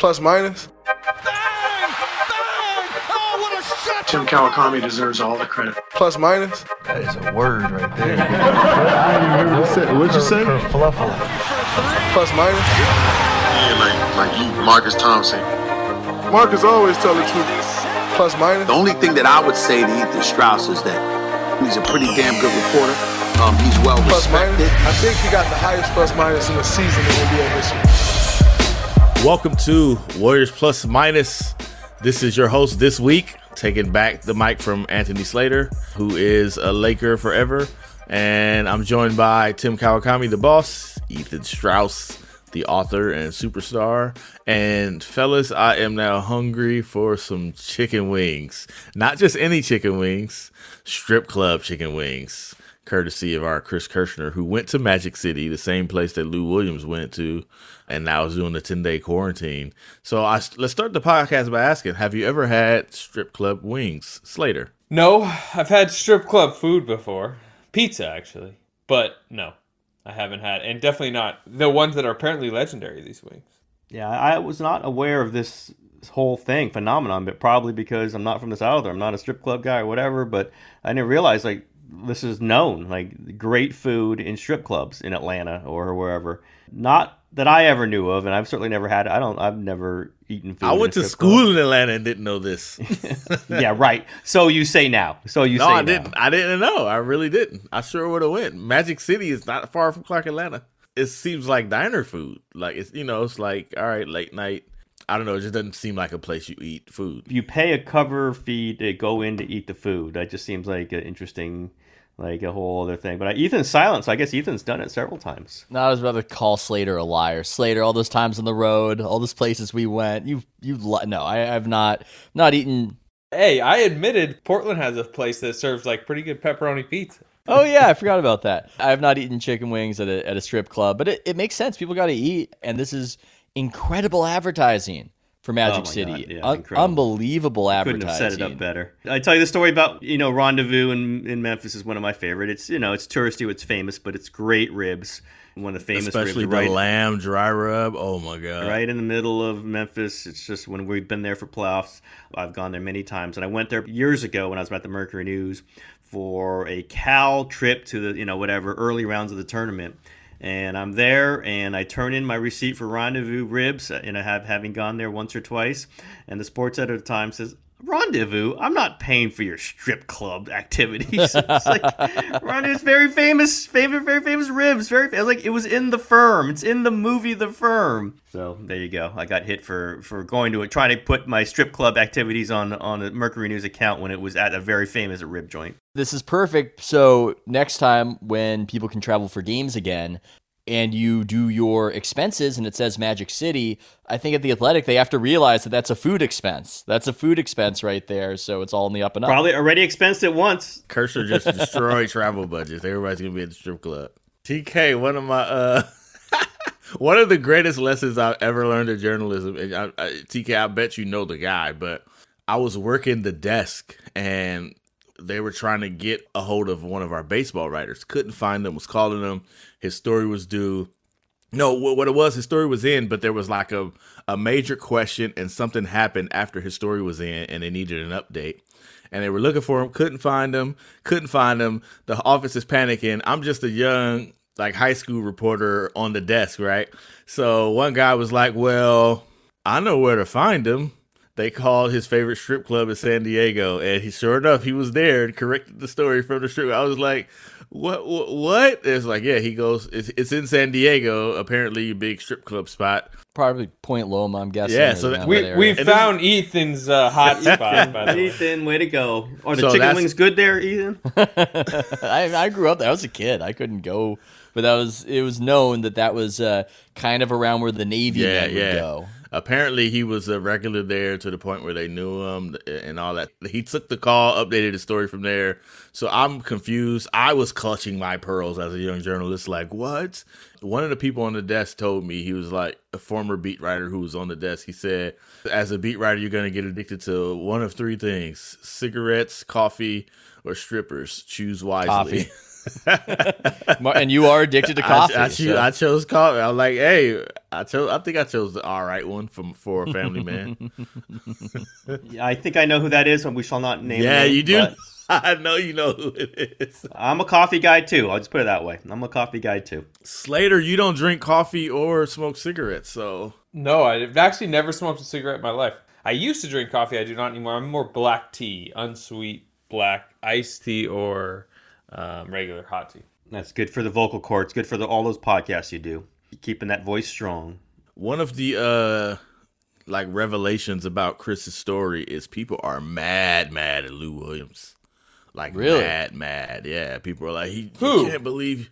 Plus minus? Tim Kawakami deserves all the credit. Plus minus? That is a word right there. What'd you say? Fluffle. Plus minus? Yeah, like like you, Marcus Thompson. Marcus always tell the truth. Plus minus? The only thing that I would say to Ethan Strauss is that he's a pretty damn good reporter. Um, he's well Plus minus? respected. I think he got the highest plus minus in the season in NBA history. Welcome to Warriors Plus Minus. This is your host this week, taking back the mic from Anthony Slater, who is a Laker forever. And I'm joined by Tim Kawakami, the boss, Ethan Strauss, the author and superstar. And fellas, I am now hungry for some chicken wings. Not just any chicken wings, strip club chicken wings courtesy of our Chris Kirschner, who went to Magic City, the same place that Lou Williams went to, and now is doing the 10 day quarantine. So I, let's start the podcast by asking Have you ever had strip club wings? Slater. No, I've had strip club food before. Pizza, actually. But no, I haven't had. And definitely not the ones that are apparently legendary, these wings. Yeah, I was not aware of this whole thing phenomenon, but probably because I'm not from the south or I'm not a strip club guy or whatever. But I didn't realize like this is known, like great food in strip clubs in Atlanta or wherever. Not that I ever knew of, and I've certainly never had. I don't. I've never eaten food. I went to school club. in Atlanta and didn't know this. yeah, right. So you say now. So you no, I now. didn't. I didn't know. I really didn't. I sure would have went. Magic City is not far from Clark, Atlanta. It seems like diner food. Like it's you know, it's like all right, late night. I don't know. It just doesn't seem like a place you eat food. You pay a cover fee to go in to eat the food. That just seems like an interesting, like a whole other thing. But uh, Ethan's silent, so I guess Ethan's done it several times. No, I was about to call Slater a liar. Slater, all those times on the road, all those places we went, you you li- no, I have not not eaten. Hey, I admitted Portland has a place that serves like pretty good pepperoni pizza. Oh yeah, I forgot about that. I have not eaten chicken wings at a at a strip club, but it, it makes sense. People got to eat, and this is incredible advertising for Magic Oh City. God, yeah, Un- incredible. unbelievable Couldn't have set it up better. I tell you the story about you know Rendezvous in, in Memphis is one of my favorite. It's you know it's touristy, it's famous, but it's great ribs. One of the famous Especially ribs, the right, lamb dry rub. Oh my god! right in the middle of Memphis. It's just when we've been there for playoffs. I've gone there many times, and I went there years ago when I was at the Mercury News for a Cal trip to the you know whatever early rounds of the tournament. And I'm there, and I turn in my receipt for Rendezvous ribs, uh, and I have having gone there once or twice. And the sports editor at the time says, Rendezvous, I'm not paying for your strip club activities. it's like Rendezvous, very famous, famous, very famous ribs. Very, was like, it was in the firm. It's in the movie The Firm. So there you go. I got hit for for going to it, trying to put my strip club activities on on a Mercury News account when it was at a very famous rib joint. This is perfect. So next time when people can travel for games again and you do your expenses and it says Magic City, I think at the Athletic they have to realize that that's a food expense. That's a food expense right there. So it's all in the up and up. Probably already expensed it once. Cursor just destroyed travel budgets. Everybody's gonna be at the strip club. TK, one of my uh one of the greatest lessons I've ever learned in journalism. And I, I, TK, I bet you know the guy, but I was working the desk and they were trying to get a hold of one of our baseball writers. Couldn't find them, Was calling them. His story was due. No, what it was, his story was in, but there was like a, a major question and something happened after his story was in and they needed an update. And they were looking for him, couldn't find him, couldn't find him. The office is panicking. I'm just a young, like high school reporter on the desk, right? So one guy was like, Well, I know where to find him. They called his favorite strip club in San Diego, and he sure enough he was there and corrected the story from the strip. I was like, "What? What?" what? It's like, yeah, he goes. It's, it's in San Diego, apparently a big strip club spot. Probably Point Loma, I'm guessing. Yeah, so that- around We that we area. found Ethan's uh, hot spot. By the way. Ethan, way to go. Are the So chicken wings good there, Ethan? I, I grew up there. I was a kid. I couldn't go, but that was it was known that that was uh, kind of around where the Navy Yeah, men would yeah. go. Apparently, he was a regular there to the point where they knew him and all that. He took the call, updated the story from there. So I'm confused. I was clutching my pearls as a young journalist. Like, what? One of the people on the desk told me he was like a former beat writer who was on the desk. He said, as a beat writer, you're going to get addicted to one of three things cigarettes, coffee, or strippers. Choose wisely. Coffee. Mar- and you are addicted to coffee. I, I, so- I chose coffee. I'm like, hey, I chose. I think I chose the all right one from for a family man. Yeah, I think I know who that is, and we shall not name. It. Yeah, name, you do. I know you know who it is. I'm a coffee guy too. I'll just put it that way. I'm a coffee guy too. Slater, you don't drink coffee or smoke cigarettes, so No, I've actually never smoked a cigarette in my life. I used to drink coffee. I do not anymore. I'm more black tea, unsweet black iced tea, or um, regular hot tea. That's good for the vocal cords. Good for the, all those podcasts you do. Keeping that voice strong. one of the uh like revelations about Chris's story is people are mad, mad at Lou Williams. Like Really? mad, mad. Yeah, people are like, he, Who? he can't believe.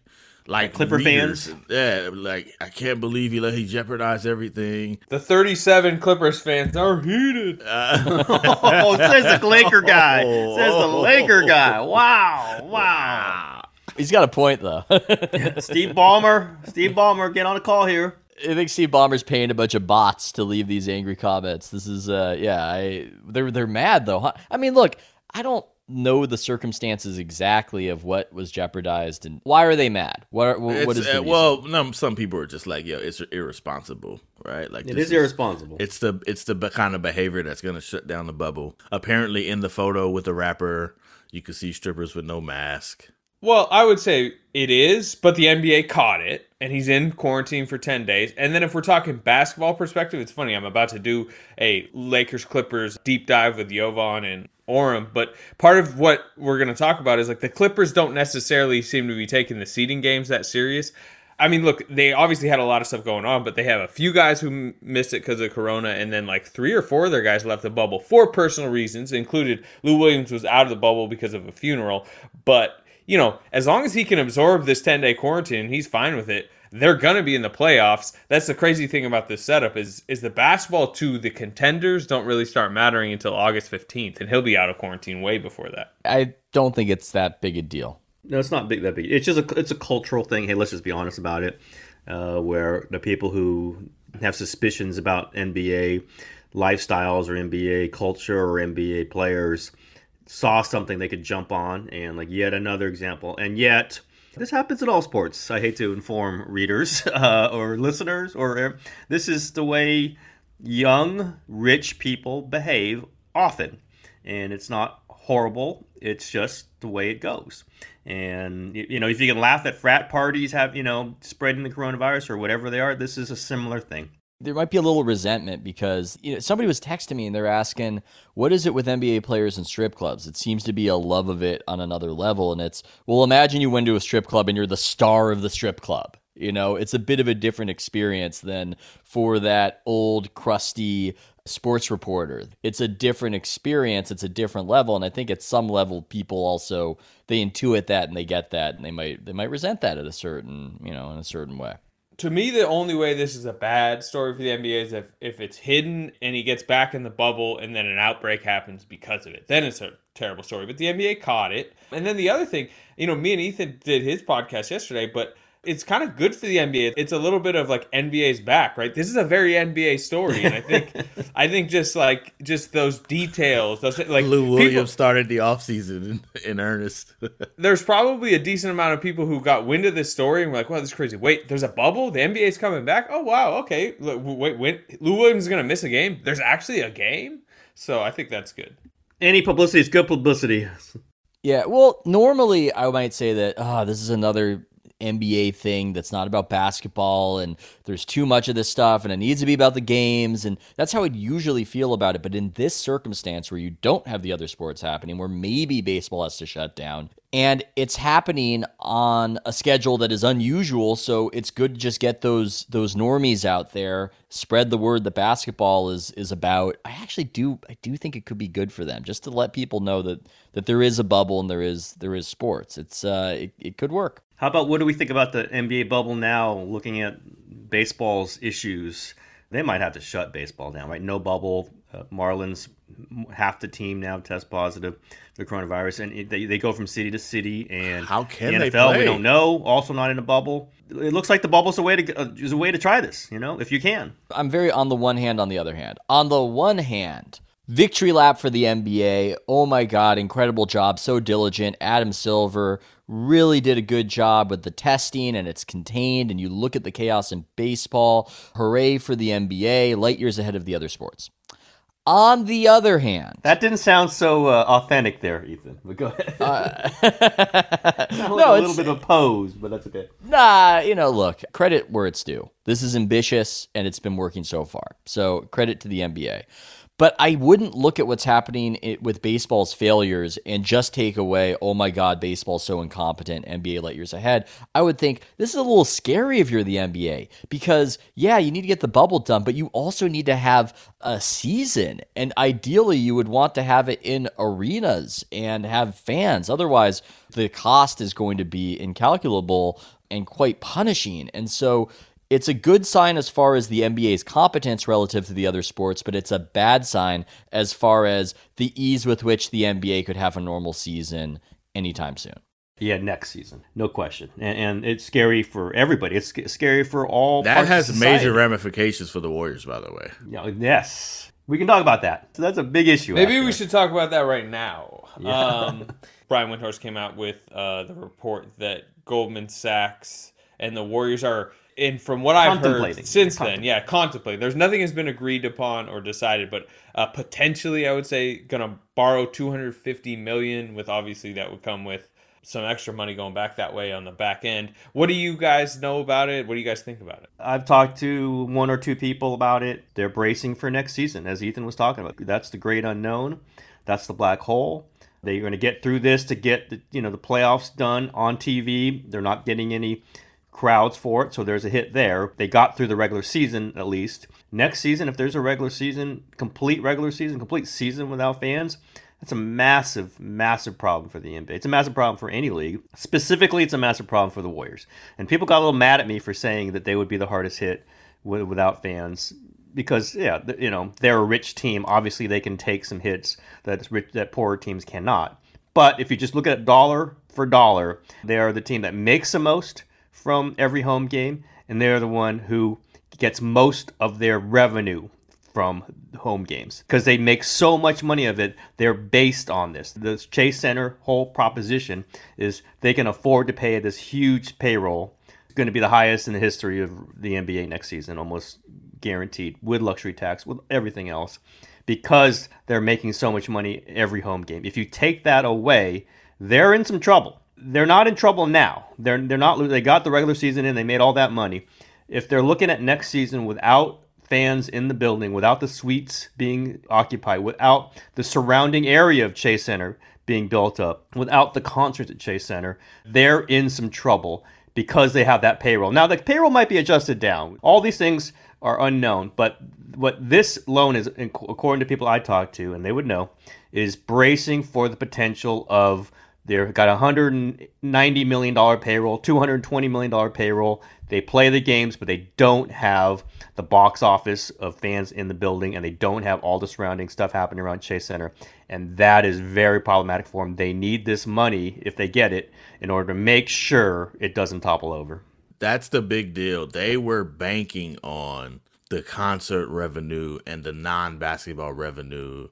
Like Clipper readers. fans? yeah. Like I can't believe he let he jeopardized everything. The 37 Clippers fans are heated. oh, says the Laker guy. Says the Laker guy. Wow, wow. He's got a point though. Steve Ballmer. Steve Ballmer, get on a call here. I think Steve Ballmer's paying a bunch of bots to leave these angry comments. This is, uh, yeah, I they're they're mad though. Huh? I mean, look, I don't know the circumstances exactly of what was jeopardized and why are they mad? What are, what It's, is the uh, reason? well, no, some people are just like, yo, it's irresponsible, right? Like It this is irresponsible. It's the it's the kind of behavior that's going to shut down the bubble. Apparently, in the photo with the rapper, you can see strippers with no mask. Well, I would say it is, but the NBA caught it, and he's in quarantine for 10 days. And then if we're talking basketball perspective, it's funny. I'm about to do a Lakers Clippers deep dive with Jovan and Oram, but part of what we're going to talk about is like the Clippers don't necessarily seem to be taking the seeding games that serious. I mean, look, they obviously had a lot of stuff going on, but they have a few guys who missed it because of Corona, and then like three or four of their guys left the bubble for personal reasons. Included Lou Williams was out of the bubble because of a funeral, but you know, as long as he can absorb this 10 day quarantine, he's fine with it. They're gonna be in the playoffs. That's the crazy thing about this setup is is the basketball to the contenders don't really start mattering until August 15th, and he'll be out of quarantine way before that. I don't think it's that big a deal. No, it's not big that big. It's just a it's a cultural thing. Hey, let's just be honest about it. Uh, where the people who have suspicions about NBA lifestyles or NBA culture or NBA players saw something they could jump on, and like yet another example. And yet, this happens in all sports. I hate to inform readers uh, or listeners, or this is the way young, rich people behave often, and it's not horrible. It's just the way it goes. And you know, if you can laugh at frat parties, have you know, spreading the coronavirus or whatever they are, this is a similar thing. There might be a little resentment because you know somebody was texting me and they're asking, "What is it with NBA players and strip clubs?" It seems to be a love of it on another level, and it's well, imagine you went to a strip club and you're the star of the strip club. You know, it's a bit of a different experience than for that old crusty sports reporter. It's a different experience. It's a different level, and I think at some level, people also they intuit that and they get that, and they might they might resent that at a certain you know in a certain way. To me, the only way this is a bad story for the NBA is if, if it's hidden and he gets back in the bubble and then an outbreak happens because of it. Then it's a terrible story. But the NBA caught it. And then the other thing, you know, me and Ethan did his podcast yesterday, but it's kind of good for the NBA. It's a little bit of like NBA's back, right? This is a very NBA story, and I think, I think just like just those details, those like Lou people- Williams started the offseason in, in earnest. there's probably a decent amount of people who got wind of this story and were like, "Wow, this is crazy." Wait, there's a bubble. The NBA's coming back. Oh wow, okay. Look, Wait, when Lou Williams is gonna miss a game? There's actually a game, so I think that's good. Any publicity is good publicity. Yeah, well, normally I might say that ah, this is another NBA thing that's not about basketball and there's too much of this stuff and it needs to be about the games and that's how I'd usually feel about it. But in this circumstance where you don't have the other sports happening, where maybe baseball has to shut down and it's happening on a schedule that is unusual, so it's good to just get those those normies out there, spread the word that basketball is is about. I actually do I do think it could be good for them just to let people know that that there is a bubble and there is there is sports. It's uh it, it could work. How about what do we think about the NBA bubble now? Looking at baseball's issues, they might have to shut baseball down, right? No bubble. Uh, Marlins, half the team now test positive for the coronavirus, and it, they, they go from city to city. And How can the they NFL, play? we don't know. Also not in a bubble. It looks like the bubble's a way to uh, is a way to try this. You know, if you can. I'm very on the one hand, on the other hand. On the one hand, Victory lap for the NBA. Oh my God, incredible job. So diligent. Adam Silver really did a good job with the testing and it's contained. And you look at the chaos in baseball. Hooray for the NBA, light years ahead of the other sports. On the other hand, That didn't sound so uh, authentic there, Ethan. But go ahead. Uh, like no, a little bit of a pose, but that's okay. Nah, you know, look, credit where it's due. This is ambitious and it's been working so far. So credit to the NBA. But I wouldn't look at what's happening with baseball's failures and just take away, oh my God, baseball's so incompetent, NBA light years ahead. I would think this is a little scary if you're the NBA because, yeah, you need to get the bubble done, but you also need to have a season. And ideally, you would want to have it in arenas and have fans. Otherwise, the cost is going to be incalculable and quite punishing. And so it's a good sign as far as the NBA's competence relative to the other sports, but it's a bad sign as far as the ease with which the NBA could have a normal season anytime soon. Yeah, next season, no question, and, and it's scary for everybody. It's sc- scary for all. That parts has society. major ramifications for the Warriors, by the way. Yeah, yes, we can talk about that. So that's a big issue. Maybe actually. we should talk about that right now. Yeah. Um, Brian Windhorst came out with uh, the report that Goldman Sachs and the Warriors are, and from what I've heard since then, yeah, contemplating. There's nothing has been agreed upon or decided, but uh, potentially, I would say, gonna borrow 250 million. With obviously that would come with some extra money going back that way on the back end. What do you guys know about it? What do you guys think about it? I've talked to one or two people about it. They're bracing for next season, as Ethan was talking about. That's the great unknown. That's the black hole. They're going to get through this to get the, you know the playoffs done on TV. They're not getting any crowds for it, so there's a hit there. They got through the regular season at least. Next season, if there's a regular season, complete regular season, complete season without fans, that's a massive, massive problem for the NBA. It's a massive problem for any league. Specifically, it's a massive problem for the Warriors. And people got a little mad at me for saying that they would be the hardest hit without fans because yeah, you know they're a rich team. Obviously, they can take some hits that rich, that poorer teams cannot. But if you just look at dollar for dollar, they are the team that makes the most from every home game, and they're the one who gets most of their revenue from home games because they make so much money of it. They're based on this. The Chase Center whole proposition is they can afford to pay this huge payroll. It's going to be the highest in the history of the NBA next season, almost guaranteed, with luxury tax, with everything else, because they're making so much money every home game. If you take that away, they're in some trouble. They're not in trouble now. They're they're not. They got the regular season in. They made all that money. If they're looking at next season without fans in the building, without the suites being occupied, without the surrounding area of Chase Center being built up, without the concerts at Chase Center, they're in some trouble because they have that payroll. Now, the payroll might be adjusted down. All these things are unknown, but what this loan is, according to people I talked to, and they would know, is bracing for the potential of they've got a hundred and ninety million dollar payroll, two hundred twenty million dollar payroll. They play the games, but they don't have the box office of fans in the building, and they don't have all the surrounding stuff happening around Chase Center, and that is very problematic for them. They need this money if they get it in order to make sure it doesn't topple over. That's the big deal. They were banking on the concert revenue and the non basketball revenue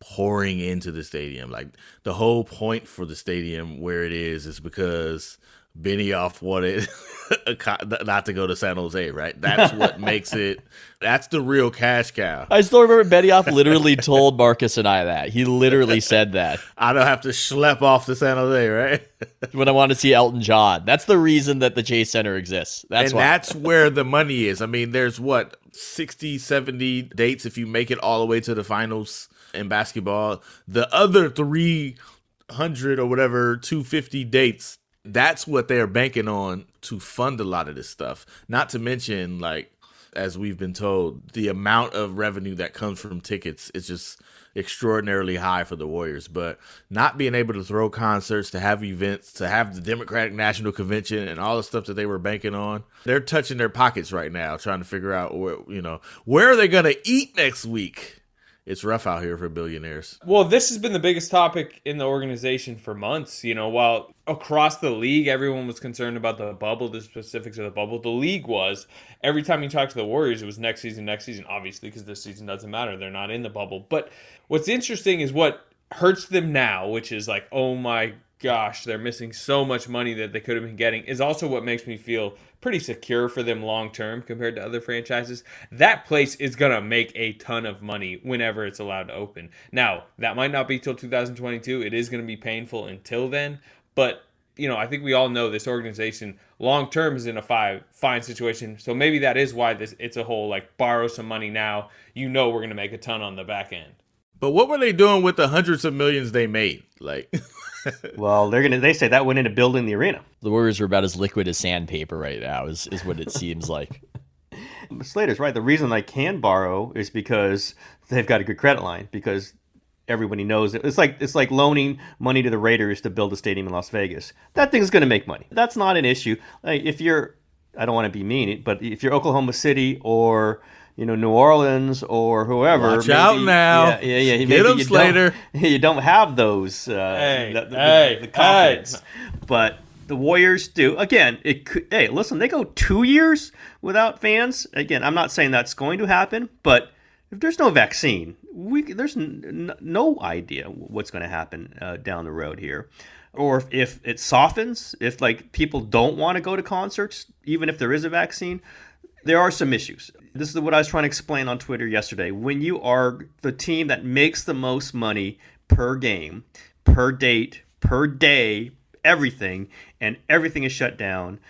pouring into the stadium. Like the whole point for the stadium where it is is because Benioff wanted a co- not to go to San Jose, right? That's what makes it. That's the real cash cow. I still remember Benioff literally told Marcus and I that. He literally said that I don't have to schlep off to San Jose, right? when I want to see Elton John. That's the reason that the Chase Center exists. That's and why. that's where the money is. I mean, there's what 60, 70 dates if you make it all the way to the finals in basketball. The other 300 or whatever 250 dates, that's what they're banking on to fund a lot of this stuff. Not to mention like as we've been told, the amount of revenue that comes from tickets is just extraordinarily high for the Warriors. But not being able to throw concerts, to have events, to have the Democratic National Convention, and all the stuff that they were banking on, they're touching their pockets right now, trying to figure out where you know where are they going to eat next week. It's rough out here for billionaires. Well, this has been the biggest topic in the organization for months. You know, while across the league, everyone was concerned about the bubble, the specifics of the bubble. The league was. Every time you talk to the Warriors, it was next season, next season, obviously, because this season doesn't matter. They're not in the bubble. But what's interesting is what hurts them now, which is like, oh my gosh, they're missing so much money that they could have been getting, is also what makes me feel pretty secure for them long term compared to other franchises. That place is going to make a ton of money whenever it's allowed to open. Now, that might not be till 2022. It is going to be painful until then, but you know, I think we all know this organization long term is in a five fine situation. So maybe that is why this it's a whole like borrow some money now. You know we're going to make a ton on the back end. But what were they doing with the hundreds of millions they made? Like well, they're gonna. They say that went into building the arena. The Warriors are about as liquid as sandpaper right now. Is is what it seems like. Slater's right. The reason they can borrow is because they've got a good credit line. Because everybody knows it. It's like it's like loaning money to the Raiders to build a stadium in Las Vegas. That thing's going to make money. That's not an issue. Like if you're, I don't want to be mean, but if you're Oklahoma City or you know New Orleans or whoever. Watch out now! Yeah, yeah, yeah. Get maybe you Slater. Don't, you don't have those. Uh, Hey, the, the, hey, the confidence, but the Warriors do. Again, it could. Hey, listen, they go two years without fans. Again, I'm not saying that's going to happen, but if there's no vaccine, we there's n- n- no idea what's going to happen uh, down the road here. Or if, if it softens, if like people don't want to go to concerts, even if there is a vaccine, there are some issues. This is what I was trying to explain on Twitter yesterday. When you are the team that makes the most money per game, per date, per day, everything, and everything is shut down,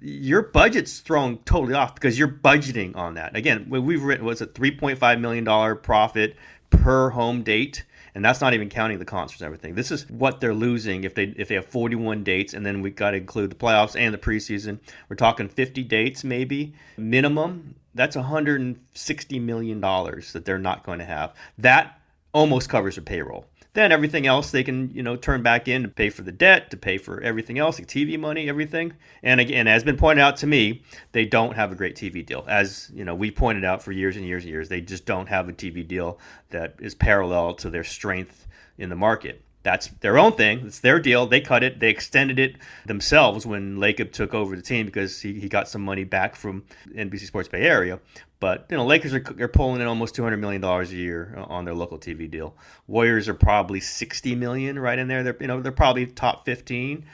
your budget's thrown totally off because you're budgeting on that. Again, we've written was a three point five million dollar profit per home date and that's not even counting the concerts and everything. This is what they're losing if they if they have 41 dates, and then we've got to include the playoffs and the preseason. We're talking 50 dates maybe minimum. That's 160 million dollars that they're not going to have. That almost covers their payroll. Then everything else they can, you know, turn back in to pay for the debt, to pay for everything else, like TV money, everything. And again, as been pointed out to me, they don't have a great TV deal. As you know, we pointed out for years and years and years, they just don't have a TV deal that is parallel to their strength in the market. That's their own thing. It's their deal. They cut it. They extended it themselves when Lacob took over the team because he, he got some money back from NBC Sports Bay Area. But you know, Lakers are, they're pulling in almost two hundred million dollars a year on their local TV deal. Warriors are probably sixty million right in there. They're you know they're probably top fifteen.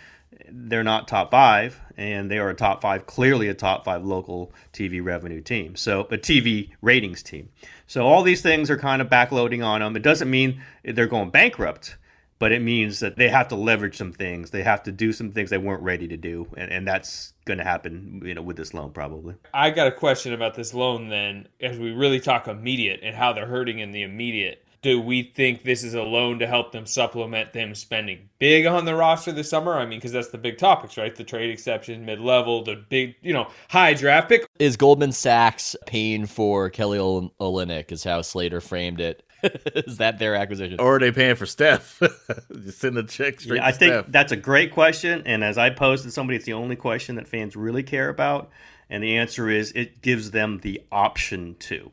They're not top five, and they are a top five, clearly a top five local TV revenue team. So a TV ratings team. So all these things are kind of backloading on them. It doesn't mean they're going bankrupt but it means that they have to leverage some things. They have to do some things they weren't ready to do, and, and that's going to happen, you know, with this loan probably. I got a question about this loan then, as we really talk immediate and how they're hurting in the immediate. Do we think this is a loan to help them supplement them spending big on the roster this summer? I mean, because that's the big topics, right? The trade exception, mid level, the big, you know, high draft pick. Is Goldman Sachs paying for Kelly Olynyk? Is how Slater framed it. is that their acquisition? Or are they paying for Steph? Just send a check straight yeah, I think Steph. that's a great question. And as I posted somebody, it's the only question that fans really care about. And the answer is it gives them the option to.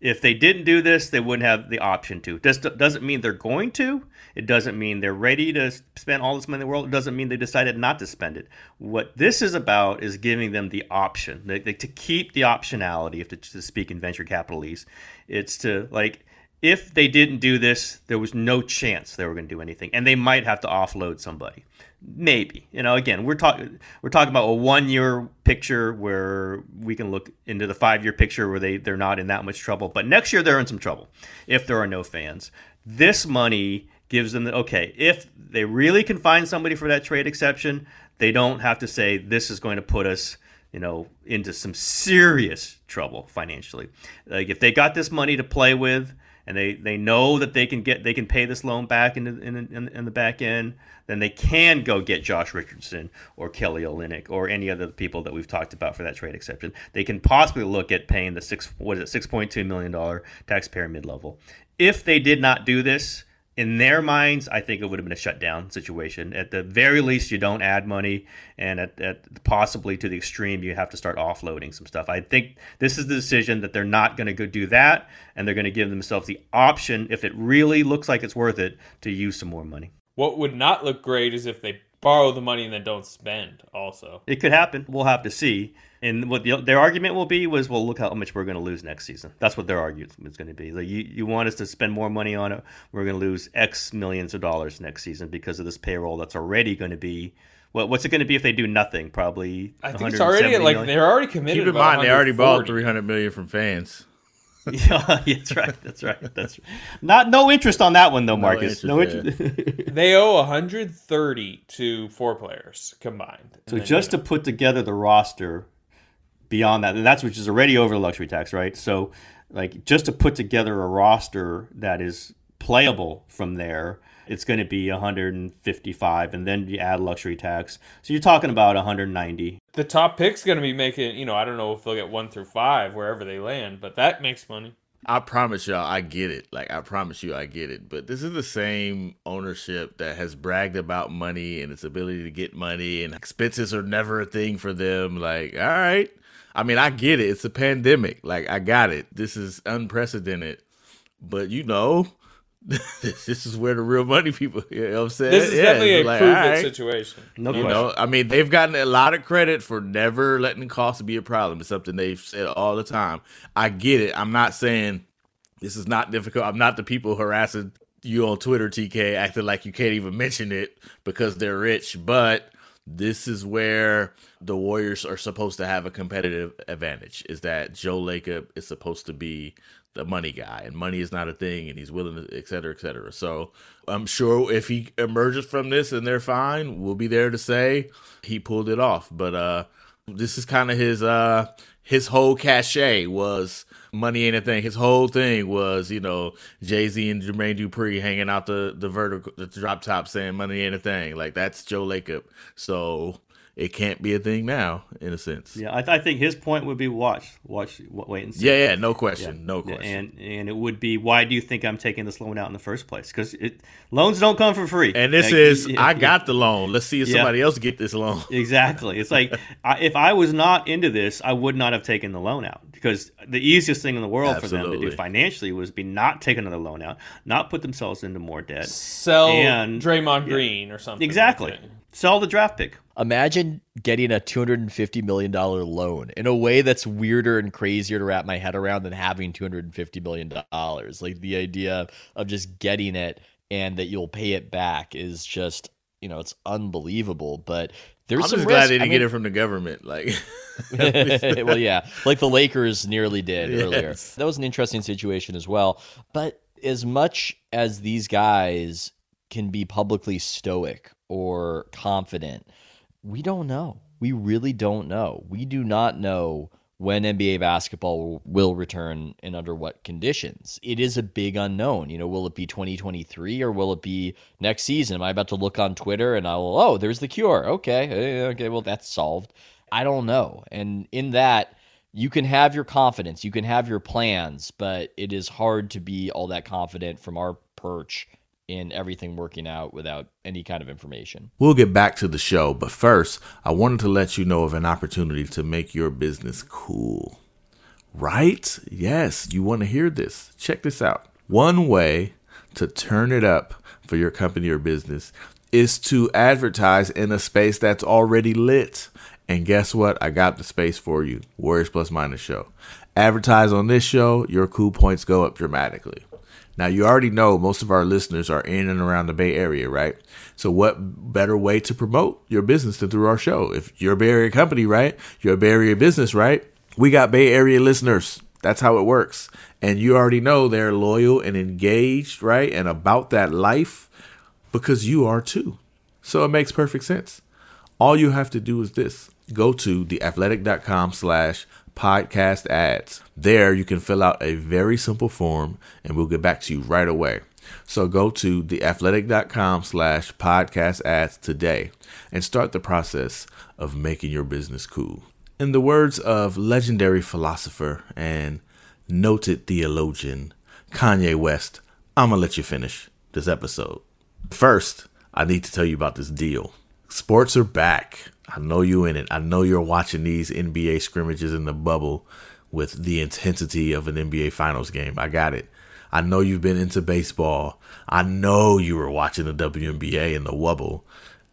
If they didn't do this, they wouldn't have the option to. This doesn't mean they're going to. It doesn't mean they're ready to spend all this money in the world. It doesn't mean they decided not to spend it. What this is about is giving them the option they, they, to keep the optionality, if to, to speak in venture capitalese. It's to like if they didn't do this, there was no chance they were going to do anything, and they might have to offload somebody. Maybe you know. Again, we're talking we're talking about a one year picture where we can look into the five year picture where they they're not in that much trouble. But next year they're in some trouble if there are no fans. This money gives them the okay. If they really can find somebody for that trade exception, they don't have to say this is going to put us you know, into some serious trouble financially. Like if they got this money to play with, and they, they know that they can get they can pay this loan back in the, in, in, the back end, then they can go get Josh Richardson or Kelly Olynyk or any other people that we've talked about for that trade exception. They can possibly look at paying the six what is it six point two million dollar taxpayer mid level. If they did not do this, in their minds, I think it would have been a shutdown situation. At the very least, you don't add money, and at, at possibly to the extreme, you have to start offloading some stuff. I think this is the decision that they're not going to go do that, and they're going to give themselves the option, if it really looks like it's worth it, to use some more money. What would not look great is if they borrow the money and then don't spend. Also, it could happen. We'll have to see. And what the, their argument will be was, well, look how much we're going to lose next season. That's what their argument is going to be. Like, you, you want us to spend more money on it, we're going to lose X millions of dollars next season because of this payroll that's already going to be. Well, what's it going to be if they do nothing? Probably. I think it's already like million? they're already committed. Keep in mind they already bought three hundred million from fans. yeah, that's right. That's right. That's right. not no interest on that one though, Marcus. No interest. No interest. they owe 130 to four players combined. So just to put together the roster, beyond that, and that's which is already over the luxury tax, right? So, like, just to put together a roster that is playable from there, it's going to be 155, and then you add luxury tax, so you're talking about 190. The top pick's going to be making, you know, I don't know if they'll get one through five wherever they land, but that makes money. I promise y'all, I get it. Like I promise you, I get it. But this is the same ownership that has bragged about money and its ability to get money, and expenses are never a thing for them. Like, all right, I mean, I get it. It's a pandemic. Like, I got it. This is unprecedented. But you know, this is where the real money people. You know what I'm saying? This is yeah, definitely a like, right. situation. No you question. know, I mean, they've gotten a lot of credit for never letting costs be a problem. It's something they've said all the time. I get it. I'm not saying this is not difficult. I'm not the people harassing you on Twitter, TK, acting like you can't even mention it because they're rich. But this is where the Warriors are supposed to have a competitive advantage. Is that Joe Lacob is supposed to be the money guy, and money is not a thing, and he's willing to, et cetera, et cetera. So I'm sure if he emerges from this and they're fine, we'll be there to say he pulled it off. But uh, this is kind of his uh, his whole cachet was money ain't a thing. His whole thing was, you know, Jay Z and Jermaine Dupri hanging out the the vertical, the drop top, saying money ain't a thing. Like that's Joe Lacob. So it can't be a thing now, in a sense. Yeah, I, th- I think his point would be watch, watch, wait and see. Yeah, yeah, no question, yeah. no question. And and it would be why do you think I'm taking this loan out in the first place? Because loans don't come for free. And this like, is I got the loan. Let's see if yeah. somebody else get this loan. exactly. It's like I, if I was not into this, I would not have taken the loan out because the easiest thing in the world Absolutely. for them to do financially was be not take another loan out, not put themselves into more debt, sell and, Draymond Green or something. Exactly. Like Sell the draft pick. Imagine getting a $250 million loan in a way that's weirder and crazier to wrap my head around than having $250 million. Like the idea of just getting it and that you'll pay it back is just, you know, it's unbelievable. But there's I'm some just risk. glad they didn't I mean, get it from the government. Like, well, yeah, like the Lakers nearly did yes. earlier. That was an interesting situation as well. But as much as these guys can be publicly stoic or confident. We don't know. We really don't know. We do not know when NBA basketball will return and under what conditions. It is a big unknown. You know, will it be 2023 or will it be next season? Am I about to look on Twitter and I will, oh, there's the cure. Okay. Eh, okay. Well, that's solved. I don't know. And in that, you can have your confidence, you can have your plans, but it is hard to be all that confident from our perch in everything working out without any kind of information. We'll get back to the show, but first, I wanted to let you know of an opportunity to make your business cool. Right? Yes, you want to hear this. Check this out. One way to turn it up for your company or business is to advertise in a space that's already lit. And guess what? I got the space for you. Warriors Plus Minus Show. Advertise on this show, your cool points go up dramatically. Now, you already know most of our listeners are in and around the Bay Area, right? So, what better way to promote your business than through our show? If you're a Bay Area company, right? You're a Bay Area business, right? We got Bay Area listeners. That's how it works. And you already know they're loyal and engaged, right? And about that life because you are too. So, it makes perfect sense. All you have to do is this go to theathletic.com slash podcast ads. There, you can fill out a very simple form and we'll get back to you right away. So go to theathletic.com slash podcast ads today and start the process of making your business cool. In the words of legendary philosopher and noted theologian Kanye West, I'm going to let you finish. this episode. First, I need to tell you about this deal. Sports are back. I know you in it. I know you're watching these NBA scrimmages in the bubble with the intensity of an NBA Finals game. I got it. I know you've been into baseball. I know you were watching the WNBA in the Wubble.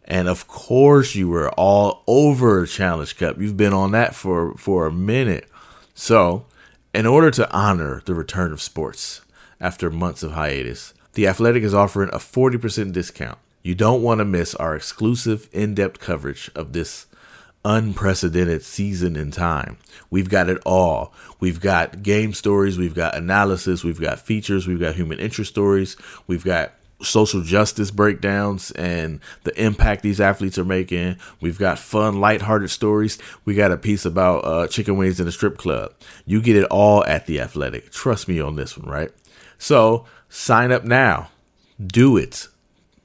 And of course you were all over Challenge Cup. You've been on that for, for a minute. So, in order to honor the return of sports after months of hiatus, The Athletic is offering a 40% discount. You don't want to miss our exclusive in depth coverage of this unprecedented season in time. We've got it all. We've got game stories, we've got analysis, we've got features, we've got human interest stories, we've got social justice breakdowns and the impact these athletes are making. We've got fun, lighthearted stories. We got a piece about uh, chicken wings in a strip club. You get it all at The Athletic. Trust me on this one, right? So sign up now. Do it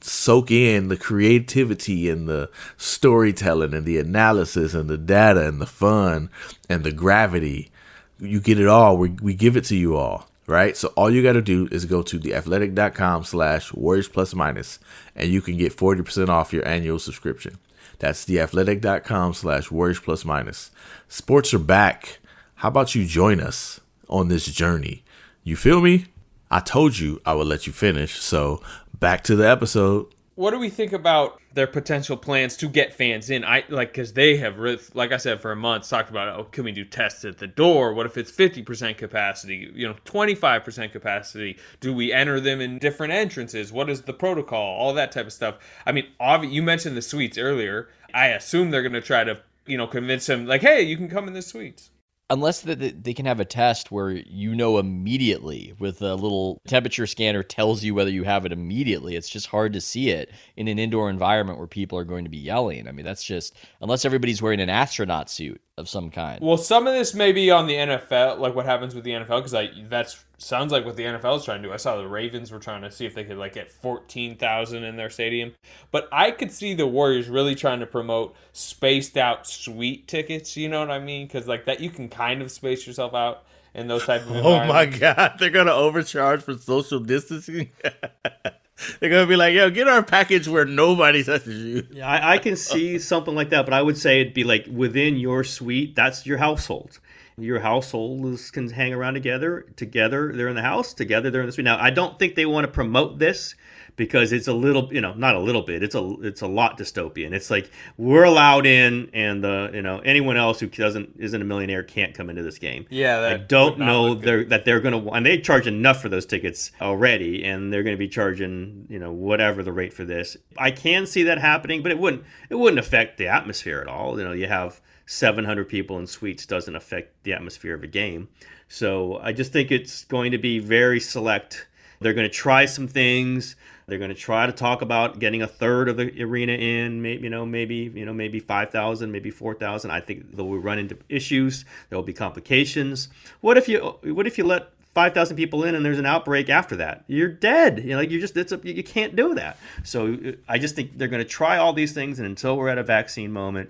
soak in the creativity and the storytelling and the analysis and the data and the fun and the gravity. You get it all. We, we give it to you all, right? So all you got to do is go to theathletic.com slash warriors plus minus and you can get 40% off your annual subscription. That's theathletic.com slash warriors plus minus. Sports are back. How about you join us on this journey? You feel me? I told you I would let you finish. So back to the episode. What do we think about their potential plans to get fans in? I like because they have, like I said, for a month talked about, oh, can we do tests at the door? What if it's fifty percent capacity? You know, twenty five percent capacity? Do we enter them in different entrances? What is the protocol? All that type of stuff. I mean, obvi- you mentioned the suites earlier. I assume they're going to try to, you know, convince them like, hey, you can come in the suites. Unless the, the, they can have a test where you know immediately with a little temperature scanner tells you whether you have it immediately it's just hard to see it in an indoor environment where people are going to be yelling. I mean that's just unless everybody's wearing an astronaut suit of some kind. Well, some of this may be on the NFL, like what happens with the NFL, because I that's sounds like what the NFL is trying to do. I saw the Ravens were trying to see if they could like get fourteen thousand in their stadium, but I could see the Warriors really trying to promote spaced out suite tickets. You know what I mean? Because like that, you can kind of space yourself out in those type of. Oh my god, they're gonna overcharge for social distancing. they're gonna be like, "Yo, get our package where nobody touches you." Yeah, I, I can see something like that, but I would say it'd be like within your suite. That's your household. Your household is, can hang around together. Together, they're in the house. Together, they're in the suite. Now, I don't think they want to promote this because it's a little, you know, not a little bit. It's a, it's a lot dystopian. It's like we're allowed in, and the, you know, anyone else who doesn't isn't a millionaire can't come into this game. Yeah, that I don't know they're, that they're going to, and they charge enough for those tickets already, and they're going to be charging, you know, whatever the rate for this. I can see that happening, but it wouldn't, it wouldn't affect the atmosphere at all. You know, you have 700 people in suites doesn't affect the atmosphere of a game. So I just think it's going to be very select. They're going to try some things. They're going to try to talk about getting a third of the arena in, maybe you know, maybe you know, maybe five thousand, maybe four thousand. I think they'll run into issues. There will be complications. What if you what if you let five thousand people in and there's an outbreak after that? You're dead. You know, like you just it's a, you can't do that. So uh, I just think they're going to try all these things, and until we're at a vaccine moment,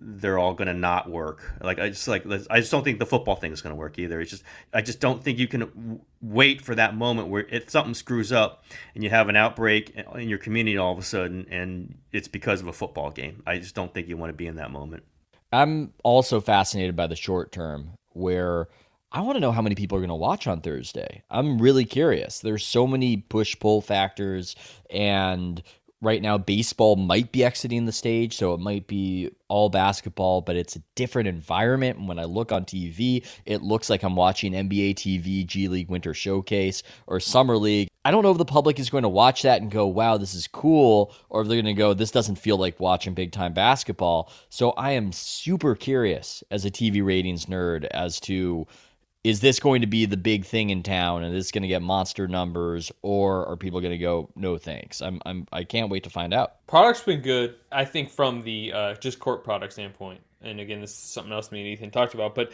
they're all going to not work. Like I just like I just don't think the football thing is going to work either. It's just I just don't think you can w- wait for that moment where if something screws up and you have an outbreak in your community all of a sudden and it's because of a football game. I just don't think you want to be in that moment. i'm also fascinated by the short term where I want to know how many people are going to watch on Thursday. I'm really curious. There's so many push pull factors and right now baseball might be exiting the stage so it might be all basketball but it's a different environment. And when i look on tv it looks like i'm watching nba tv g league winter showcase or summer league. I don't know if the public is going to watch that and go wow this is cool or if they're going to go this doesn't feel like watching big time basketball. So i am super curious as a tv ratings nerd as to is this going to be the big thing in town and this is going to get monster numbers or are people going to go no thanks i'm i'm i can't wait to find out Product's been good, I think, from the uh, just court product standpoint. And again, this is something else me and Ethan talked about, but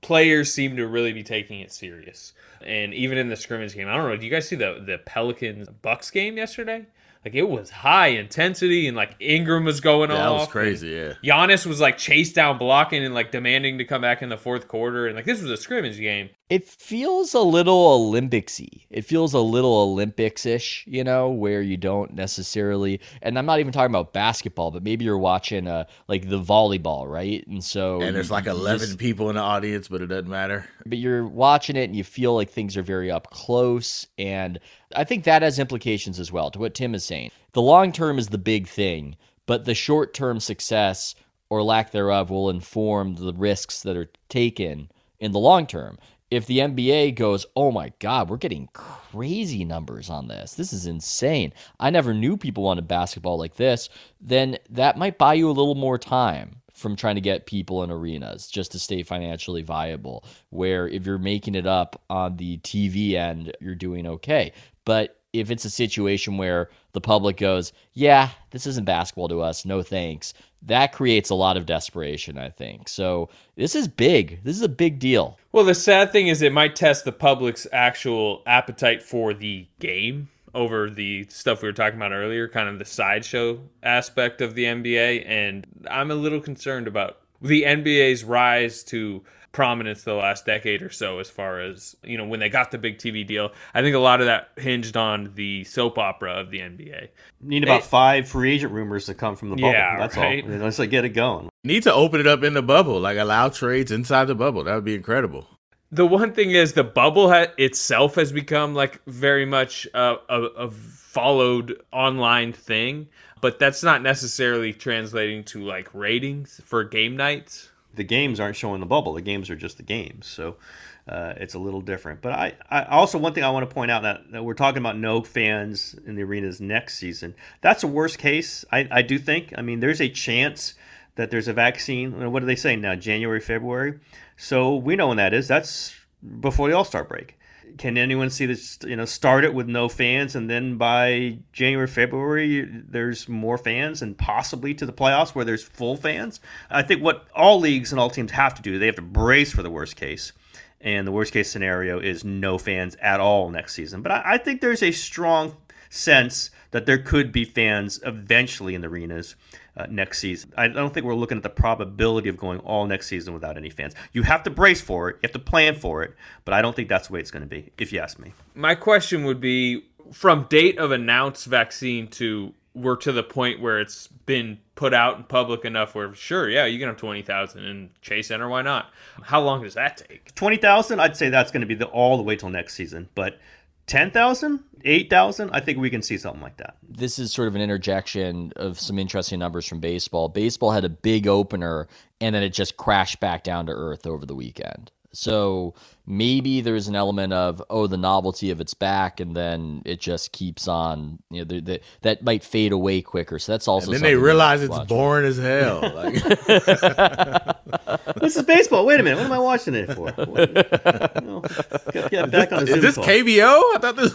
players seem to really be taking it serious. And even in the scrimmage game, I don't know. Do you guys see the the Pelicans Bucks game yesterday? Like it was high intensity and like Ingram was going Yeah, that was crazy. Yeah. Giannis was like chased down blocking and like demanding to come back in the fourth quarter. And like this was a scrimmage game. It feels a little Olympicsy. It feels a little Olympics-ish, you know, where you don't necessarily. And I'm not even talking about basketball, but maybe you're watching uh like the volleyball, right? And so And there's like 11 just- people in the audience, but it doesn't matter. but you're watching it and you feel like things are very up close and i think that has implications as well to what tim is saying the long term is the big thing but the short term success or lack thereof will inform the risks that are taken in the long term if the NBA goes, oh my God, we're getting crazy numbers on this. This is insane. I never knew people wanted basketball like this. Then that might buy you a little more time from trying to get people in arenas just to stay financially viable. Where if you're making it up on the TV end, you're doing okay. But if it's a situation where the public goes, yeah, this isn't basketball to us, no thanks, that creates a lot of desperation, I think. So this is big. This is a big deal. Well, the sad thing is it might test the public's actual appetite for the game over the stuff we were talking about earlier, kind of the sideshow aspect of the NBA. And I'm a little concerned about the NBA's rise to prominence the last decade or so as far as you know when they got the big TV deal. I think a lot of that hinged on the soap opera of the NBA. Need about They- five free agent rumors to come from the bubble. Yeah, That's right. all. Let's like get it going. Need to open it up in the bubble, like allow trades inside the bubble. That would be incredible. The one thing is the bubble ha- itself has become like very much uh, a, a followed online thing, but that's not necessarily translating to like ratings for game nights. The games aren't showing the bubble. The games are just the games. So uh, it's a little different. But I, I also one thing I want to point out that, that we're talking about no fans in the arenas next season. That's a worst case. I, I do think. I mean, there's a chance that there's a vaccine. What are they saying now? January, February. So we know when that is. That's before the All Star break. Can anyone see this? You know, start it with no fans, and then by January, February, there's more fans, and possibly to the playoffs where there's full fans. I think what all leagues and all teams have to do, they have to brace for the worst case, and the worst case scenario is no fans at all next season. But I, I think there's a strong sense that there could be fans eventually in the arenas uh, next season. I don't think we're looking at the probability of going all next season without any fans. You have to brace for it, you have to plan for it, but I don't think that's the way it's going to be, if you ask me. My question would be from date of announced vaccine to we're to the point where it's been put out in public enough where sure, yeah, you can have twenty thousand in Chase Center, why not? How long does that take? 20,000, I'd say that's going to be the all the way till next season, but 10,000, 8,000, I think we can see something like that. this is sort of an interjection of some interesting numbers from baseball. Baseball had a big opener and then it just crashed back down to earth over the weekend. So maybe there's an element of oh the novelty of its back and then it just keeps on you know the, the, that might fade away quicker. So that's also And then they something to realize it's watch. boring as hell. Like, This is baseball. Wait a minute. What am I watching it for? What, you know, get, get back on is this call. KBO? I thought this.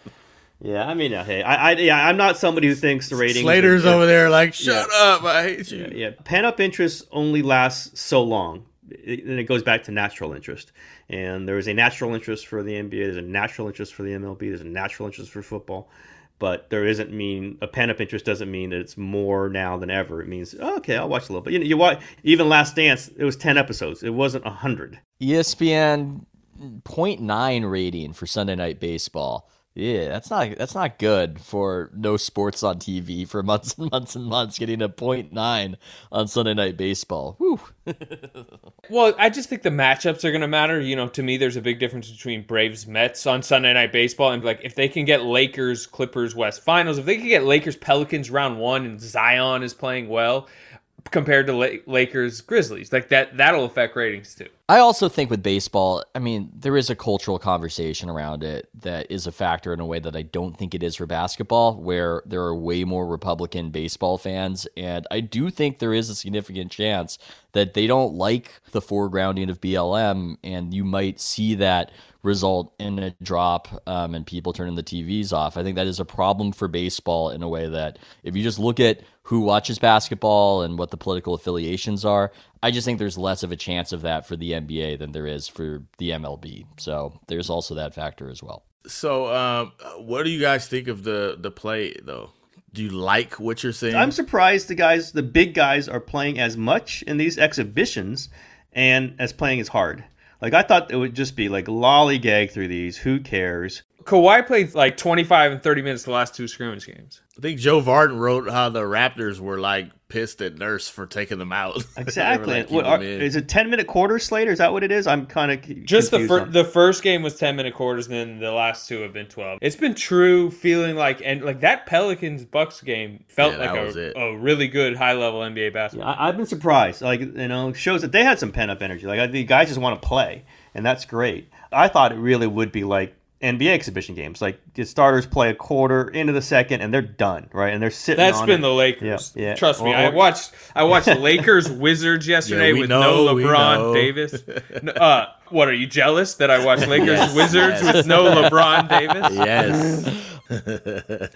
Yeah, I mean, uh, hey, I, I, yeah, I'm not somebody who thinks the ratings. Slater's are- over there like, shut up, I hate you. Yeah, pent up interest only lasts so long. And it goes back to natural interest. And there is a natural interest for the NBA. There's a natural interest for the MLB. There's a natural interest for football. But there isn't mean a pent up interest doesn't mean that it's more now than ever. It means oh, okay, I'll watch a little bit. You know, you watch even Last Dance. It was ten episodes. It wasn't hundred. ESPN 0.9 rating for Sunday Night Baseball. Yeah, that's not that's not good for no sports on TV for months and months and months. Getting a 0.9 on Sunday Night Baseball. Woo. Well, I just think the matchups are going to matter. You know, to me, there's a big difference between Braves Mets on Sunday Night Baseball and like if they can get Lakers Clippers West Finals, if they can get Lakers Pelicans round one and Zion is playing well compared to Lakers Grizzlies, like that that'll affect ratings too. I also think with baseball, I mean, there is a cultural conversation around it that is a factor in a way that I don't think it is for basketball, where there are way more Republican baseball fans. And I do think there is a significant chance that they don't like the foregrounding of BLM, and you might see that result in a drop um, and people turning the TVs off. I think that is a problem for baseball in a way that if you just look at who watches basketball and what the political affiliations are, I just think there's less of a chance of that for the NBA than there is for the MLB. So there's also that factor as well. So, um, what do you guys think of the the play though? Do you like what you're seeing? I'm surprised the guys, the big guys, are playing as much in these exhibitions and as playing as hard. Like I thought it would just be like lollygag through these. Who cares? Kawhi played like 25 and 30 minutes the last two scrimmage games. I think Joe Vardon wrote how the Raptors were like pissed at Nurse for taking them out. Exactly. like, What, are, them is it ten minute quarter Slater? Is that what it is? I'm kind of Just the fir- the first game was 10 minute quarters, and then the last two have been 12. It's been true feeling like and like that Pelicans Bucks game felt Yeah, like a, a really good high level NBA basketball. I, I've been surprised. Like you know, shows that they had some pent up energy. Like the guys just want to play, and that's great. I thought it really would be like NBA exhibition games. Like the starters play a quarter into the second, and they're done, right? And they're sitting. That's on been it. the Lakers. Yeah, yeah. Trust me, Or- I watched I watched Lakers Wizards yesterday we with know, no LeBron. Davis. Uh, what are you jealous that I watched Lakers Yes, Wizards yes. with no LeBron Davis? yes.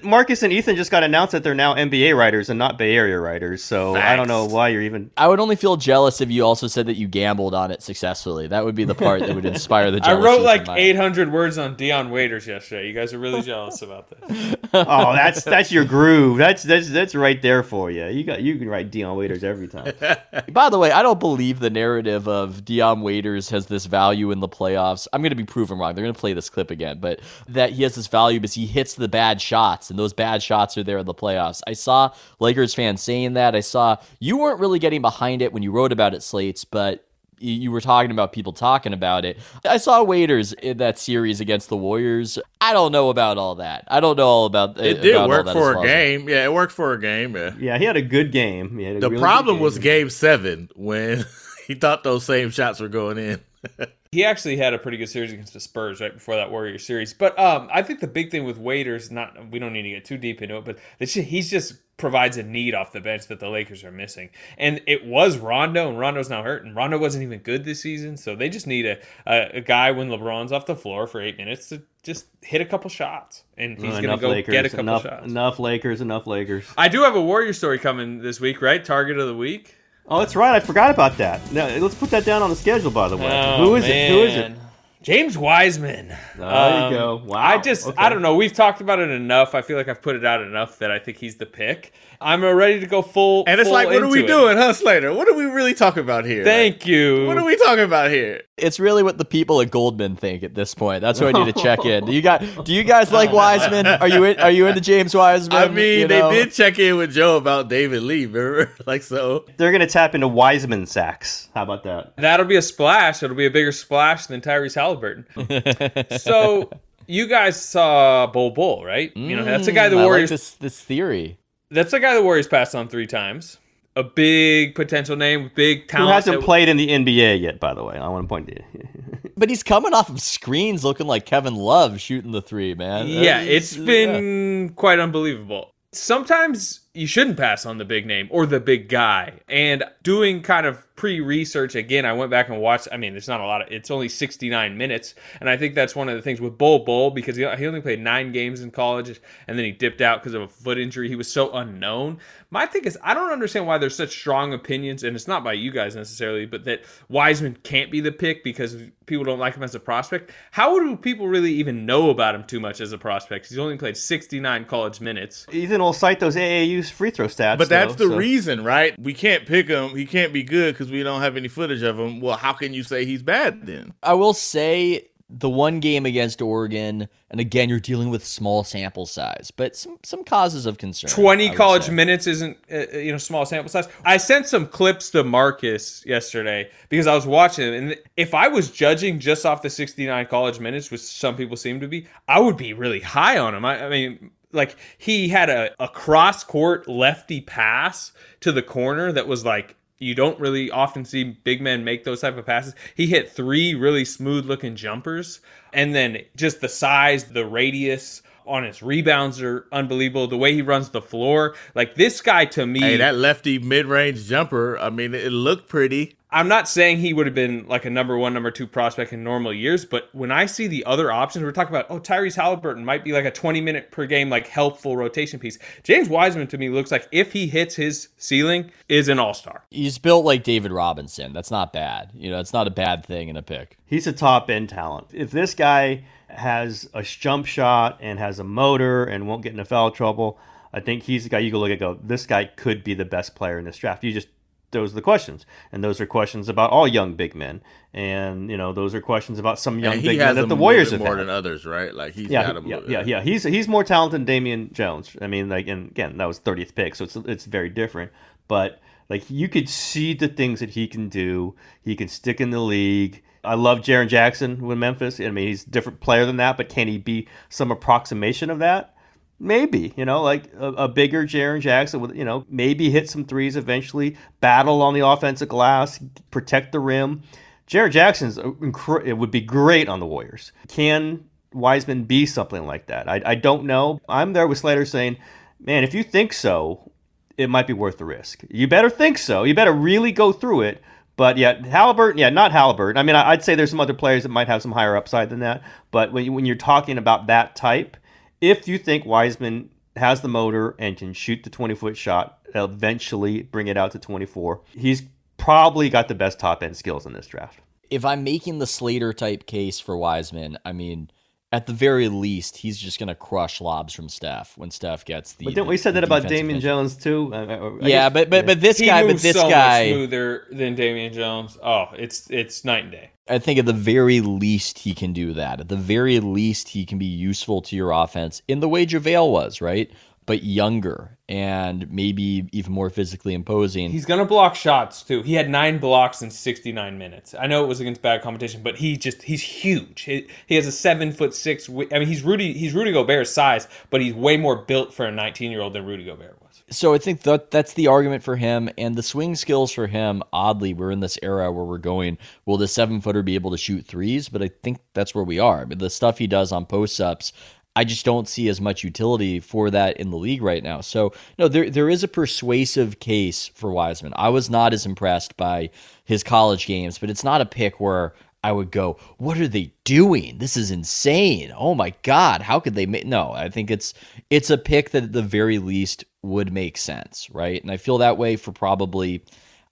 Marcus and Ethan just got announced that they're now NBA writers and not Bay Area writers. So I don't know why you're even. I would only feel jealous if you also said that you gambled on it successfully. That would be the part that would inspire the I wrote like my- 800 words on Dion Waiters yesterday. You guys are really jealous about this. Oh, that's that's your groove. That's that's that's right there for you. You got you can write Dion Waiters every time. By the way, I don't believe the narrative of Dion Waiters has this value in the playoffs. I'm going to be proven wrong. They're going to play this clip again, but that he has this value because he hits the bad shots, and those bad shots are there in the playoffs. I saw Lakers fans saying that. I saw you weren't really getting behind it when you wrote about it, Slates, but you- you were talking about people talking about it. I saw Waiters in that series against the Warriors. I don't know about all that. I don't know all about It uh, about did all work for a well. game. Yeah, it worked for a game. Yeah. Yeah, he had a good game. He had a The really problem good was game. game seven when he thought those same shots were going in. He actually had a pretty good series against the Spurs right before that Warrior series. But um, I think the big thing with Waiters, not we don't need to get too deep into it, but he's just provides a need off the bench that the Lakers are missing. And it was Rondo, and Rondo's now hurt, and Rondo wasn't even good this season. So they just need a, a, a guy when LeBron's off the floor for eight minutes to just hit a couple shots, and he's going to go Lakers, get a couple enough, shots. enough Lakers, enough Lakers. I do have a Warrior story coming this week, right? Target of the week. Oh, that's right. I forgot about that. Now, let's put that down on the schedule, by the way. Oh, Who is it? Who is it? Oh, man. James Wiseman. There Um, you go. Wow. I just, Okay. I don't know. We've talked about it enough. I feel like I've put it out enough that I think he's the pick. I'm uh, ready to go full. And it's full like, what are we it. doing, huh, Slater? What are we really talking about here? Thank you. What are we talking about here? It's really what the people at Goldman think at this point. That's why I need to check in. Do you guys do you guys like Wiseman? Are you in, are you into James Wiseman? I mean, You they know? did check in with Joe about David Lee, remember? like, so. They're going to tap into Wiseman Sachs. How about that? That'll be a splash. It'll be a bigger splash than Tyrese Halliburton. so you guys saw Bol Bol, right? you know, that's the guy the Mm, I like Warriors. this this theory. That's the guy the Warriors passed on three times. A big potential name, big talent. Who hasn't that- played in the NBA yet, by the way? I want to point to you. But he's coming off of screens looking like Kevin Love shooting the three, man. Yeah, it's yeah. been quite unbelievable. Sometimes you shouldn't pass on the big name or the big guy. And doing kind of pre-research again, I went back and watched. I mean, it's not a lot of. It's only 69 minutes, and I think that's one of the things with Bol Bol because he, only played nine games in college, and then he dipped out because of a foot injury. He was so unknown. My thing is, I don't understand why there's such strong opinions, and it's not by you guys necessarily, but that Wiseman can't be the pick because people don't like him as a prospect. How do people really even know about him too much as a prospect? He's only played 69 college minutes. Ethan will cite those AAU free throw stats. But that's though, the so- reason, right? We can't pick him. He can't be good because we don't have any footage of him. Well, how can you say he's bad then? I will say the one game against Oregon, and again, you're dealing with small sample size, but some some causes of concern. 20 college say. minutes isn't uh, you know small sample size. I sent some clips to Marcus yesterday because I was watching him, and if I was judging just off the 69 college minutes, which some people seem to be, I would be really high on him. I, I mean, like he had a, a cross court lefty pass to the corner that was like you don't really often see big men make those type of passes. He hit three really smooth looking jumpers, and then just the size, the radius on his rebounds are unbelievable. The way he runs the floor, like this guy to me, Hey, that lefty mid range jumper, I mean, it looked pretty. I'm not saying he would have been like a number one, number two prospect in normal years, but when I see the other options, we're talking about, oh, Tyrese Halliburton might be like a 20 minute per game, like helpful rotation piece. James Wiseman to me looks like if he hits his ceiling, is an all star. He's built like David Robinson. That's not bad. You know, it's not a bad thing in a pick. He's a top end talent. If this guy has a jump shot and has a motor and won't get into foul trouble, I think he's the guy you can look at go, this guy could be the best player in this draft. You just those are the questions, and those are questions about all young big men, and you know those are questions about some young big men that the Warriors have more had. than others, right? Like he's yeah, yeah, yeah, yeah. He's he's more talented than Damian Jones. I mean, like, and again, that was 30th pick, so it's it's very different. But like, you could see the things that he can do. He can stick in the league. I love Jaren Jackson with Memphis. I mean, he's a different player than that, but can he be some approximation of that? Maybe, you know, like a, a bigger Jaren Jackson with, you know, maybe hit some threes eventually, battle on the offensive glass, protect the rim. Jaren Jackson's incre- it would be great on the Warriors. Can Wiseman be something like that? I, I don't know. I'm there with Slater saying, man, if you think so, it might be worth the risk. You better think so. You better really go through it. But yeah, Halliburton, yeah, not Halliburton. I mean, I'd say there's some other players that might have some higher upside than that. But when, you, when you're talking about that type, if you think Wiseman has the motor and can shoot the 20 foot shot, eventually bring it out to 24, he's probably got the best top end skills in this draft. If I'm making the Slater type case for Wiseman, I mean, at the very least, he's just going to crush lobs from Steph when Steph gets the. But didn't we said that about Damian edge. Jones too? Uh, uh, I Yeah, guess- but but but this He guy, but this so guy, much smoother than Damian Jones. Oh, it's it's night and day. I think at the very least he can do that. At the very least, he can be useful to your offense in the way JaVale was, right? But younger and maybe even more physically imposing. He's gonna block shots too. He had nine blocks in 69 minutes. I know it was against bad competition, but he just he's huge. He, he has a seven foot six. I mean, he's Rudy. He's Rudy Gobert's size, but he's way more built for a 19 year old than Rudy Gobert. So I think that that's the argument for him, and the swing skills for him. Oddly, we're in this era where we're going. Will the seven footer be able to shoot threes? But I think that's where we are. Mean, the stuff he does on post ups, I just don't see as much utility for that in the league right now. So no, there there is a persuasive case for Wiseman. I was not as impressed by his college games, but it's not a pick where I would go, "What are they doing? This is insane! Oh my god, how could they make?" No, I think it's it's a pick that at the very least would make sense, right? And I feel that way for probably,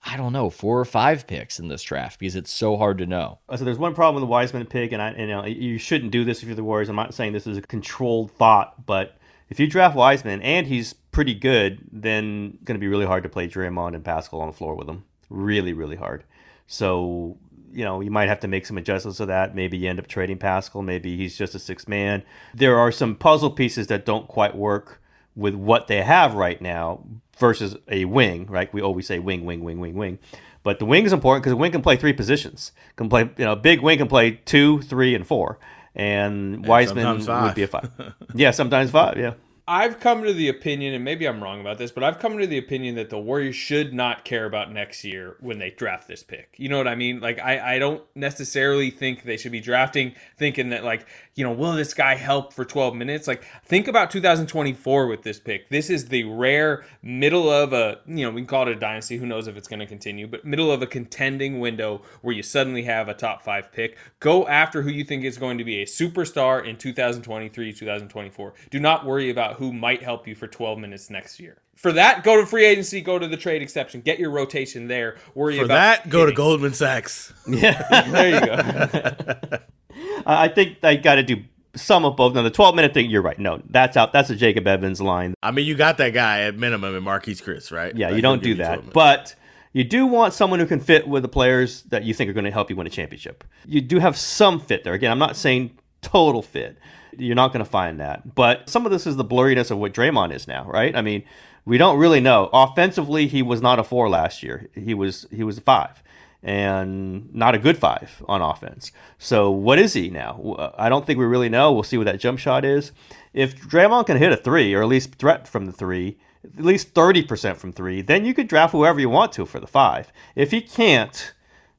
I don't know, four or five picks in this draft because it's so hard to know. Uh, so there's one problem with the Wiseman pick, and I, you know, you shouldn't do this if you're the Warriors. I'm not saying this is a controlled thought, but if you draft Wiseman and he's pretty good, then going to be really hard to play Draymond and Pascal on the floor with him. Really, really hard. So you know you might have to make some adjustments to that. Maybe you end up trading Pascal. Maybe he's just a six man. There are some puzzle pieces that don't quite work with what they have right now versus a wing. Right? We always say wing, wing, wing, wing, wing. But the wing is important because a wing can play three positions. Can play, you know, big wing can play two, three, and four. And, Wiseman would be a five. yeah, sometimes five. Yeah. I've come to the opinion, and maybe I'm wrong about this, but I've come to the opinion that the Warriors should not care about next year when they draft this pick. You know what I mean? Like, I, I don't necessarily think they should be drafting thinking that, like, you know, will this guy help for 12 minutes? Like, think about 2024 with this pick. This is the rare middle of a, you know, we can call it a dynasty. Who knows if it's going to continue, but middle of a contending window where you suddenly have a top five pick. Go after who you think is going to be a superstar in 2023, 2024. Do not worry about who might help you for 12 minutes next year. For that, go to free agency, go to the trade exception, get your rotation there. Worry For about that, go to. Goldman Sachs. Yeah, there you go. I I think they got to do some of both. Now, the 12 minute thing, you're right. No, that's out. That's a Jacob Evans line. I mean, you got that guy at minimum in Marquese Chriss, right? Yeah, Like, you don't do give you 12 that. But you do want someone who can fit with the players that you think are going to help you win a championship. You do have some fit there. Again, I'm not saying total fit. You're not going to find that. But some of this is the blurriness of what Draymond is now, right? I mean, we don't really know. Offensively, he was not a four last year. He was he was a five, and not a good five on offense. So what is he now? Uh, I don't think we really know. We'll see what that jump shot is. If Draymond can hit a three, or at least threat from the three, at least 30% from three, then you could draft whoever you want to for the five. If he can't,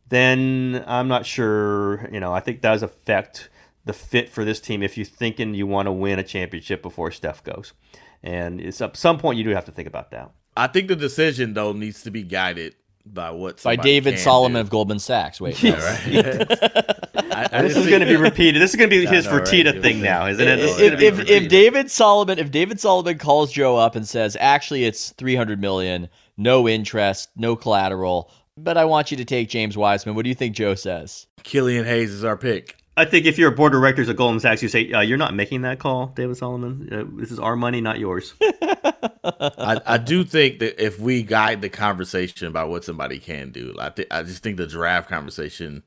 then I'm not sure. You know, I think that does affect the fit for this team if you're thinking you want to win a championship before Steph goes. And it's at some point you do have to think about that. I think the decision though needs to be guided by what By David can Solomon do. of Goldman Sachs. Wait, Yeah, no. right. I, I This is going to be repeated. This is going to be I his know, right? Fertitta It thing now, isn't it? This is if, gonna if, if. David Solomon if David Solomon calls Joe up and says, actually it's three hundred million, no interest, no collateral, but I want you to take James Wiseman, what do you think Joe says? Killian Hayes is our pick. I think if you're a board of directors at Goldman Sachs, you say uh, you're not making that call, David Solomon. Uh, this is our money, not yours. I, I do think that if we guide the conversation about what somebody can do, I I just think the draft conversation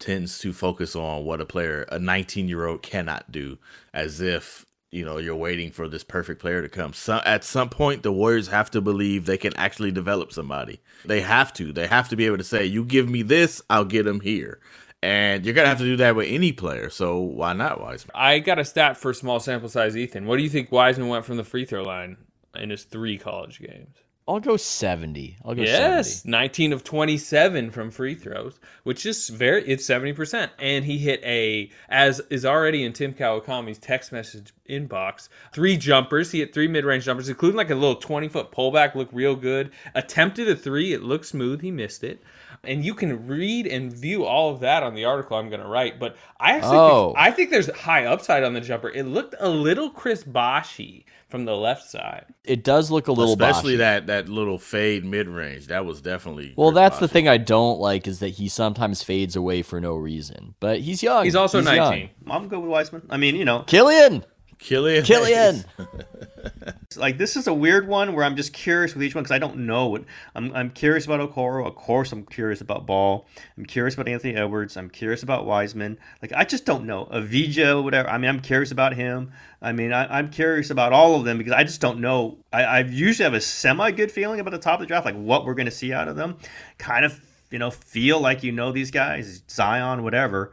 tends to focus on what a player, a 19 year old, cannot do, as if you know you're waiting for this perfect player to come. So, at some point, the Warriors have to believe they can actually develop somebody. They have to. They have to be able to say, "You give me this, I'll get him here." And you're gonna have to do that with any player. So why not Wiseman? I got a stat for small sample size, Ethan. What do you think Wiseman went from the free throw line in his three college games? I'll go seventy. I'll go Yes, 70. 19 of 27 from free throws, which is very it's 70%. And he hit a as is already in Tim Kawakami's text message inbox, three jumpers. He hit three mid-range jumpers, including like a little 20-foot pullback, looked real good. Attempted a three, it looked smooth, he missed it. And you can read and view all of that on the article I'm going to write, but I actually Oh. think, I think there's high upside on the jumper. It looked a little Chris Boshy from the left side. It does look a little Especially boshy. that that little fade mid range. That was definitely Well, Chris that's the thing I don't like is that he sometimes fades away for no reason. But he's young. He's also 19. young. I'm good with Wiseman. I mean, you know, Killian, Killian. Killian. like this is a weird one where I'm just curious with each one because I don't know what I'm. I'm curious about Okoro. Of course, I'm curious about Ball. I'm curious about Anthony Edwards. I'm curious about Wiseman. Like I just don't know Avdija, whatever. I mean, I'm curious about him. I mean, I, I'm curious about all of them because I just don't know. I, I usually have a semi good feeling about the top of the draft, like what we're going to see out of them. Kind of, you know, feel like you know these guys, Zion, whatever.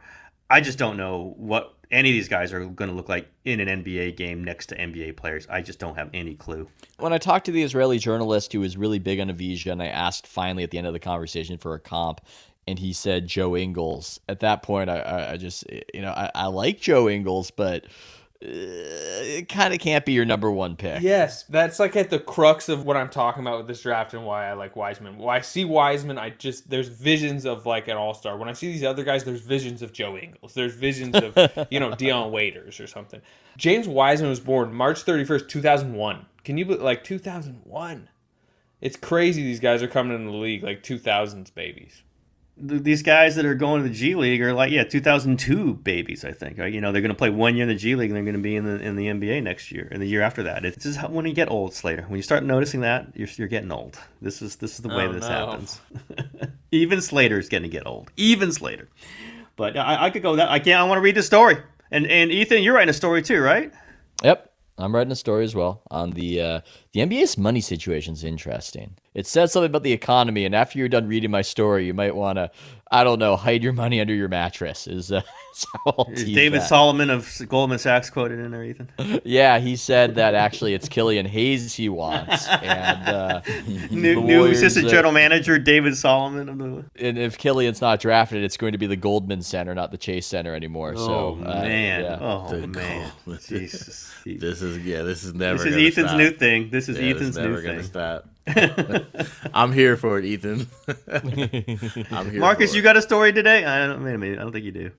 I just don't know what any of these guys are going to look like in an NBA game next to NBA players. I just don't have any clue. when I talked to the Israeli journalist who was really big on Avdija, and I asked finally at the end of the conversation for a comp, and he said Joe Ingles. At that point, I, I, just, you know, I, I like Joe Ingles, but it kind of can't be your number one pick. Yes, that's like at the crux of what I'm talking about with this draft and why I like Wiseman. Why I see Wiseman, I just there's visions of like an all star. When I see these other guys, there's visions of Joe Ingles. There's visions of you know Dion Waiters or something. James Wiseman was born March 31st, 2001. Can you believe like 2001? It's crazy. These guys are coming into the league like 2000s babies. Th- these guys that are going to the G League are like, yeah, 2002 babies. I think, right? You know, they're going to play one year in the G League, and they're going to be in the in the NBA next year, and the year after that. It's just how, when you get old, Slater. When you start noticing that, you're you're getting old. This is this is the way Oh, this no. happens. Even Slater's going to get old. Even Slater. But I, I could go that. I can't. I want to read the story. And and Ethan, you're writing a story too, right? Yep. I'm writing a story as well on the uh, the NBA's money situation is interesting. It says something about the economy, and after you're done reading my story, you might want to, I don't know, hide your money under your mattress. Is, uh, is how I'll Is David that. Solomon of Goldman Sachs quoted in there, Ethan? Yeah, he said that actually it's Killian Hayes he wants, and uh, New, new Warriors, assistant uh, general manager David Solomon of the. and if Killian's not drafted, it's going to be the Goldman Center, not the Chase Center anymore. Oh so uh, man! yeah. Oh The man! Jesus. This is yeah. This is never. This is Ethan's stop. new thing. This is Yeah, this Ethan's never new gonna thing. stop. I'm here for it, Ethan. I'm here Marcus, for you got a story today? I don't. Wait a minute. I don't think you do.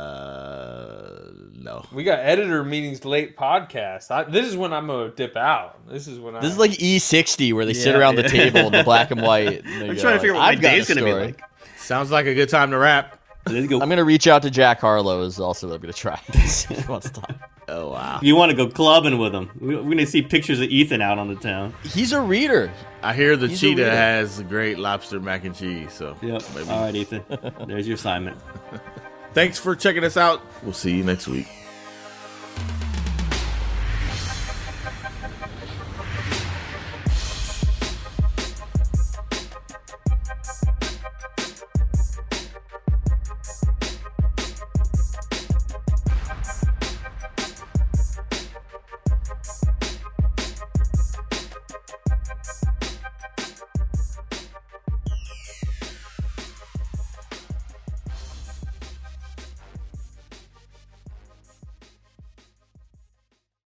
Uh, no. We got editor meetings late podcast. I, this is when I'm gonna dip out. This is when I. This is like E60 where they sit Yeah, around the table in the black and white. and I'm trying to figure out what my got a day's gonna be like. Sounds like a good time to wrap. Go. I'm gonna reach out to Jack Harlow. Is also what I'm gonna try. He wants to talk. Oh wow. You want to go clubbing with him? We- We're gonna see pictures of Ethan out on the town. He's a reader. I hear the He's cheetah reader. has great lobster mac and cheese. So Yep. maybe. All right, Ethan. There's your assignment. Thanks for checking us out. We'll see you next week.